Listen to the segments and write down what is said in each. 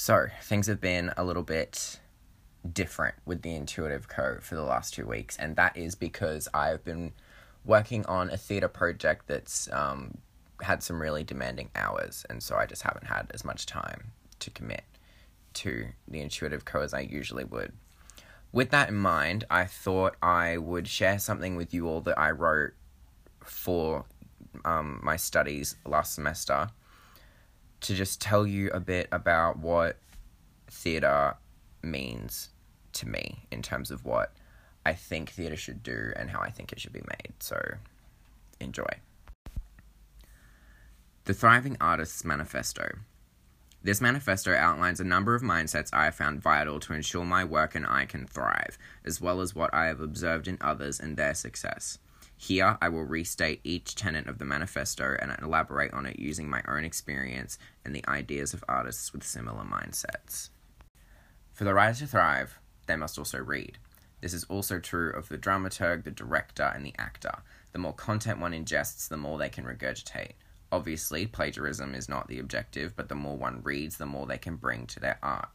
So, things have been a little bit different with the Intuitive Co for the last two weeks, and that is because I've been working on a theatre project that's um, had some really demanding hours, and so I just haven't had as much time to commit to the Intuitive Co as I usually would. With that in mind, I thought I would share something with you all that I wrote for um, my studies last semester to just tell you a bit about what theatre means to me in terms of what I think theatre should do and how I think it should be made. So, enjoy. The Thriving Artists Manifesto. This manifesto outlines a number of mindsets I have found vital to ensure my work and I can thrive, as well as what I have observed in others and their success. Here, I will restate each tenet of the manifesto and elaborate on it using my own experience and the ideas of artists with similar mindsets. For the writer to thrive, they must also read. This is also true of the dramaturg, the director, and the actor. The more content one ingests, the more they can regurgitate. Obviously, plagiarism is not the objective, but the more one reads, the more they can bring to their art.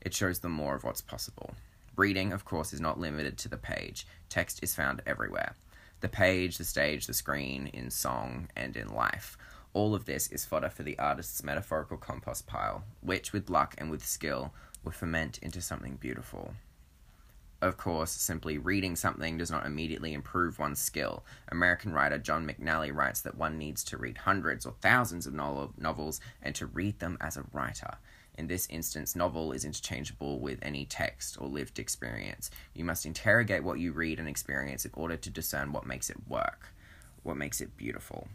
It shows them more of what's possible. Reading, of course, is not limited to the page, text is found everywhere the page, the stage, the screen, in song, and in life. All of this is fodder for the artist's metaphorical compost pile, which, with luck and with skill, will ferment into something beautiful. Of course, simply reading something does not immediately improve one's skill. American writer John McNally writes that one needs to read hundreds or thousands of novels and to read them as a writer. In this instance, novel is interchangeable with any text or lived experience. You must interrogate what you read and experience in order to discern what makes it work, what makes it beautiful.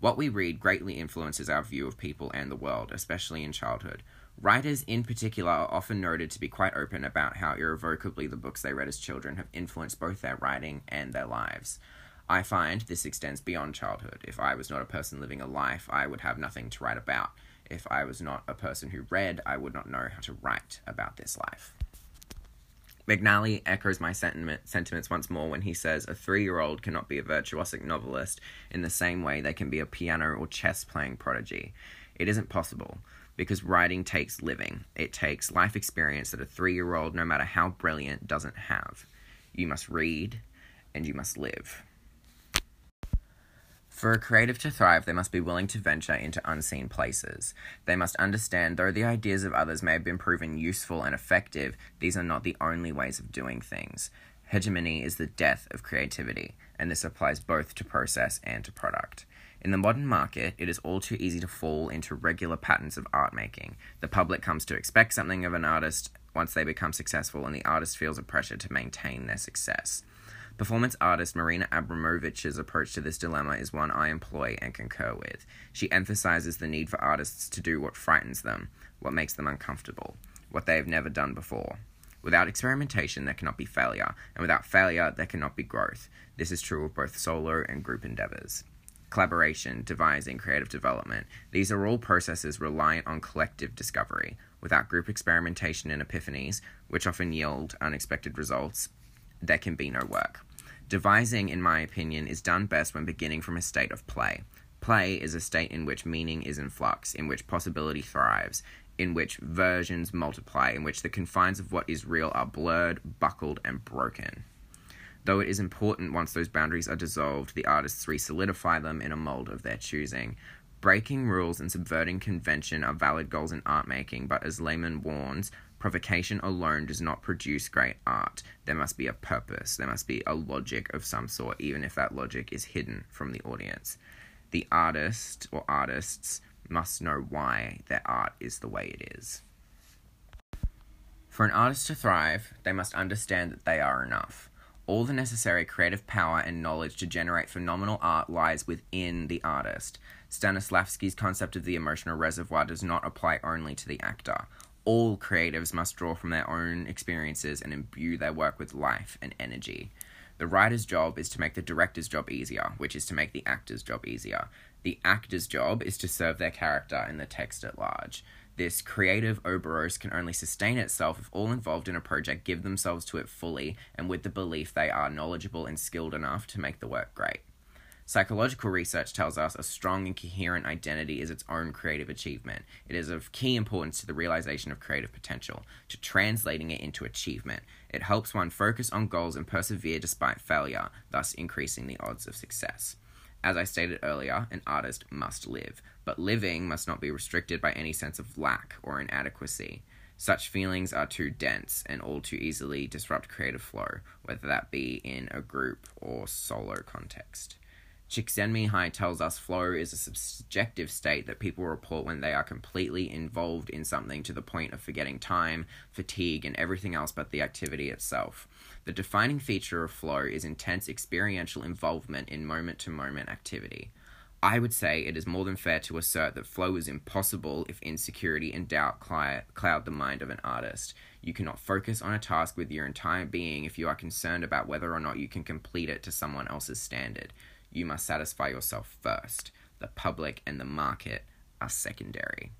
What we read greatly influences our view of people and the world, especially in childhood. Writers, in particular, are often noted to be quite open about how irrevocably the books they read as children have influenced both their writing and their lives. I find this extends beyond childhood. If I was not a person living a life, I would have nothing to write about. If I was not a person who read, I would not know how to write about this life. McNally echoes my sentiment, sentiments once more when he says a three year old cannot be a virtuosic novelist in the same way they can be a piano or chess playing prodigy. It isn't possible because writing takes living. It takes life experience that a three year old, no matter how brilliant, doesn't have. You must read and you must live. For a creative to thrive, they must be willing to venture into unseen places. They must understand, though the ideas of others may have been proven useful and effective, these are not the only ways of doing things. Hegemony is the death of creativity, and this applies both to process and to product. In the modern market, it is all too easy to fall into regular patterns of art making. The public comes to expect something of an artist once they become successful, and the artist feels a pressure to maintain their success. Performance artist Marina Abramovich's approach to this dilemma is one I employ and concur with. She emphasizes the need for artists to do what frightens them, what makes them uncomfortable, what they have never done before. Without experimentation, there cannot be failure, and without failure, there cannot be growth. This is true of both solo and group endeavors. Collaboration, devising, creative development, these are all processes reliant on collective discovery. Without group experimentation and epiphanies, which often yield unexpected results, there can be no work. Devising, in my opinion, is done best when beginning from a state of play. Play is a state in which meaning is in flux, in which possibility thrives, in which versions multiply, in which the confines of what is real are blurred, buckled, and broken. Though it is important once those boundaries are dissolved, the artists re solidify them in a mold of their choosing. Breaking rules and subverting convention are valid goals in art making, but as Lehmann warns, Provocation alone does not produce great art. There must be a purpose, there must be a logic of some sort, even if that logic is hidden from the audience. The artist or artists must know why their art is the way it is. For an artist to thrive, they must understand that they are enough. All the necessary creative power and knowledge to generate phenomenal art lies within the artist. Stanislavski's concept of the emotional reservoir does not apply only to the actor all creatives must draw from their own experiences and imbue their work with life and energy. The writer's job is to make the director's job easier, which is to make the actor's job easier. The actor's job is to serve their character in the text at large. This creative Ouroboros can only sustain itself if all involved in a project give themselves to it fully and with the belief they are knowledgeable and skilled enough to make the work great. Psychological research tells us a strong and coherent identity is its own creative achievement. It is of key importance to the realization of creative potential, to translating it into achievement. It helps one focus on goals and persevere despite failure, thus increasing the odds of success. As I stated earlier, an artist must live, but living must not be restricted by any sense of lack or inadequacy. Such feelings are too dense and all too easily disrupt creative flow, whether that be in a group or solo context. Csikszentmihalyi tells us flow is a subjective state that people report when they are completely involved in something to the point of forgetting time, fatigue, and everything else but the activity itself. The defining feature of flow is intense experiential involvement in moment to moment activity. I would say it is more than fair to assert that flow is impossible if insecurity and doubt cloud the mind of an artist. You cannot focus on a task with your entire being if you are concerned about whether or not you can complete it to someone else's standard you must satisfy yourself first. The public and the market are secondary.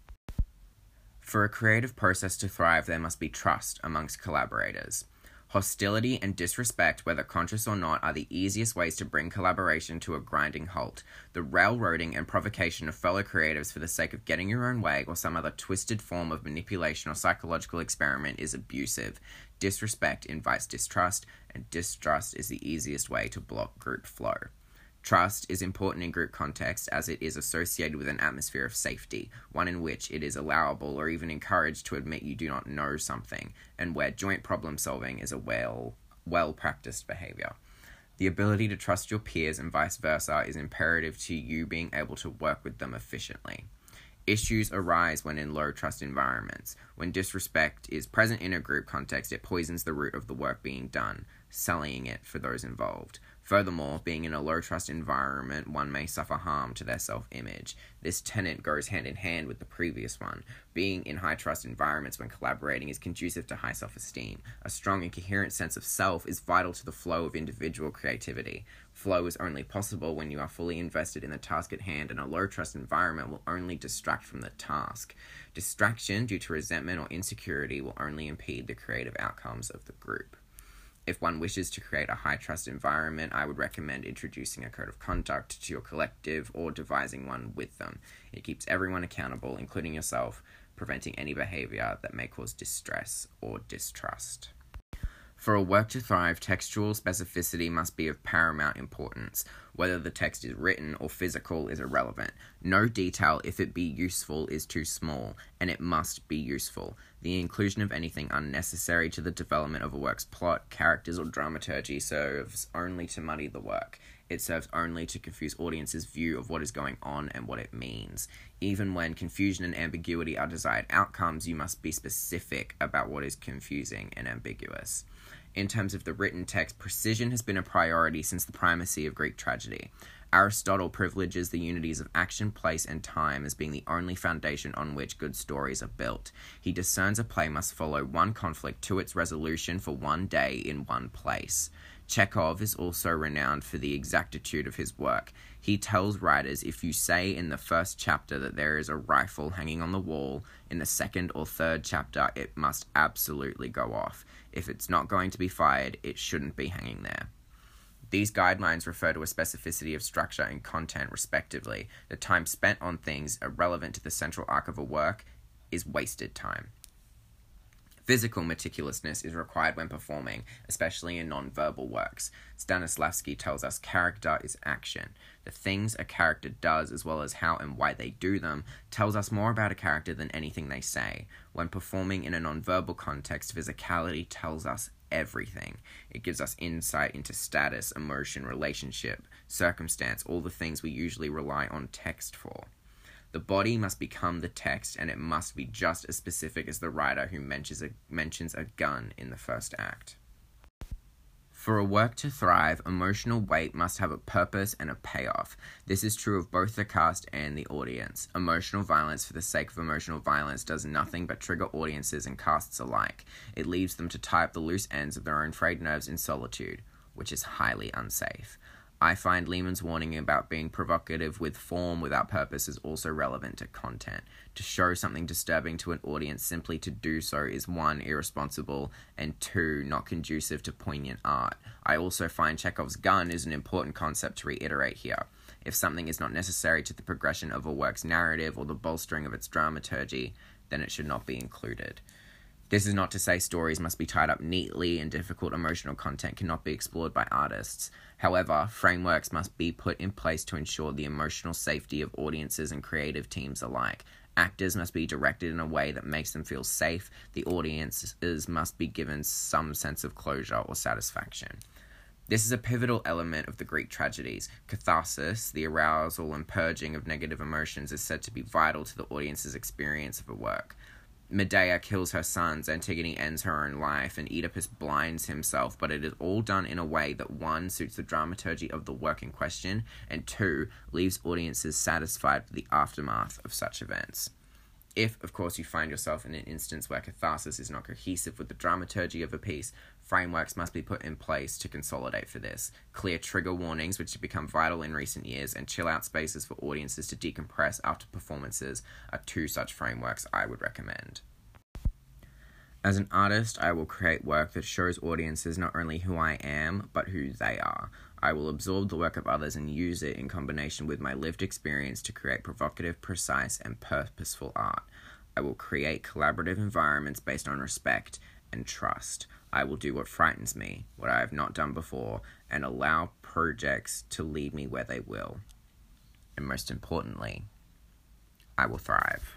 For a creative process to thrive, there must be trust amongst collaborators. Hostility and disrespect, whether conscious or not, are the easiest ways to bring collaboration to a grinding halt. The railroading and provocation of fellow creatives for the sake of getting your own way or some other twisted form of manipulation or psychological experiment is abusive. Disrespect invites distrust, and distrust is the easiest way to block group flow. Trust is important in group context as it is associated with an atmosphere of safety, one in which it is allowable or even encouraged to admit you do not know something, and where joint problem solving is a well well practiced behavior. The ability to trust your peers and vice versa is imperative to you being able to work with them efficiently. Issues arise when in low trust environments. When disrespect is present in a group context, it poisons the root of the work being done, sullying it for those involved. Furthermore, being in a low trust environment, one may suffer harm to their self image. This tenet goes hand in hand with the previous one. Being in high trust environments when collaborating is conducive to high self esteem. A strong and coherent sense of self is vital to the flow of individual creativity. Flow is only possible when you are fully invested in the task at hand, and a low trust environment will only distract from the task. Distraction due to resentment or insecurity will only impede the creative outcomes of the group. If one wishes to create a high trust environment, I would recommend introducing a code of conduct to your collective or devising one with them. It keeps everyone accountable, including yourself, preventing any behavior that may cause distress or distrust. For a work to thrive, textual specificity must be of paramount importance. Whether the text is written or physical is irrelevant. No detail, if it be useful, is too small, and it must be useful. The inclusion of anything unnecessary to the development of a work's plot, characters, or dramaturgy serves only to muddy the work. It serves only to confuse audiences' view of what is going on and what it means. Even when confusion and ambiguity are desired outcomes, you must be specific about what is confusing and ambiguous in terms of the written text, precision has been a priority since the primacy of Greek tragedy. Aristotle privileges the unities of action, place, and time as being the only foundation on which good stories are built. He discerns a play must follow one conflict to its resolution for one day in one place. Chekhov is also renowned for the exactitude of his work. He tells writers if you say in the first chapter that there is a rifle hanging on the wall, in the second or third chapter it must absolutely go off. If it's not going to be fired, it shouldn't be hanging there. These guidelines refer to a specificity of structure and content, respectively. The time spent on things irrelevant to the central arc of a work is wasted time. Physical meticulousness is required when performing, especially in non-verbal works. Stanislavski tells us character is action. The things a character does, as well as how and why they do them, tells us more about a character than anything they say. When performing in a non-verbal context, physicality tells us everything. It gives us insight into status, emotion, relationship, circumstance, all the things we usually rely on text for. The body must become the text, and it must be just as specific as the writer who mentions a, mentions a gun in the first act. For a work to thrive, emotional weight must have a purpose and a payoff. This is true of both the cast and the audience. Emotional violence for the sake of emotional violence does nothing but trigger audiences and casts alike. It leaves them to tie up the loose ends of their own frayed nerves in solitude, which is highly unsafe. I find Lehmann's warning about being provocative with form without purpose is also relevant to content. To show something disturbing to an audience simply to do so is one, irresponsible, and two, not conducive to poignant art. I also find Chekhov's gun is an important concept to reiterate here. If something is not necessary to the progression of a work's narrative or the bolstering of its dramaturgy, then it should not be included. This is not to say stories must be tied up neatly and difficult emotional content cannot be explored by artists. However, frameworks must be put in place to ensure the emotional safety of audiences and creative teams alike. Actors must be directed in a way that makes them feel safe. The audiences must be given some sense of closure or satisfaction. This is a pivotal element of the Greek tragedies. Catharsis, the arousal and purging of negative emotions, is said to be vital to the audience's experience of a work. Medea kills her sons, Antigone ends her own life, and Oedipus blinds himself, but it is all done in a way that one suits the dramaturgy of the work in question, and two leaves audiences satisfied with the aftermath of such events. If, of course, you find yourself in an instance where catharsis is not cohesive with the dramaturgy of a piece, frameworks must be put in place to consolidate for this. Clear trigger warnings, which have become vital in recent years, and chill out spaces for audiences to decompress after performances are two such frameworks I would recommend. As an artist, I will create work that shows audiences not only who I am, but who they are. I will absorb the work of others and use it in combination with my lived experience to create provocative, precise, and purposeful art. I will create collaborative environments based on respect and trust. I will do what frightens me, what I have not done before, and allow projects to lead me where they will. And most importantly, I will thrive.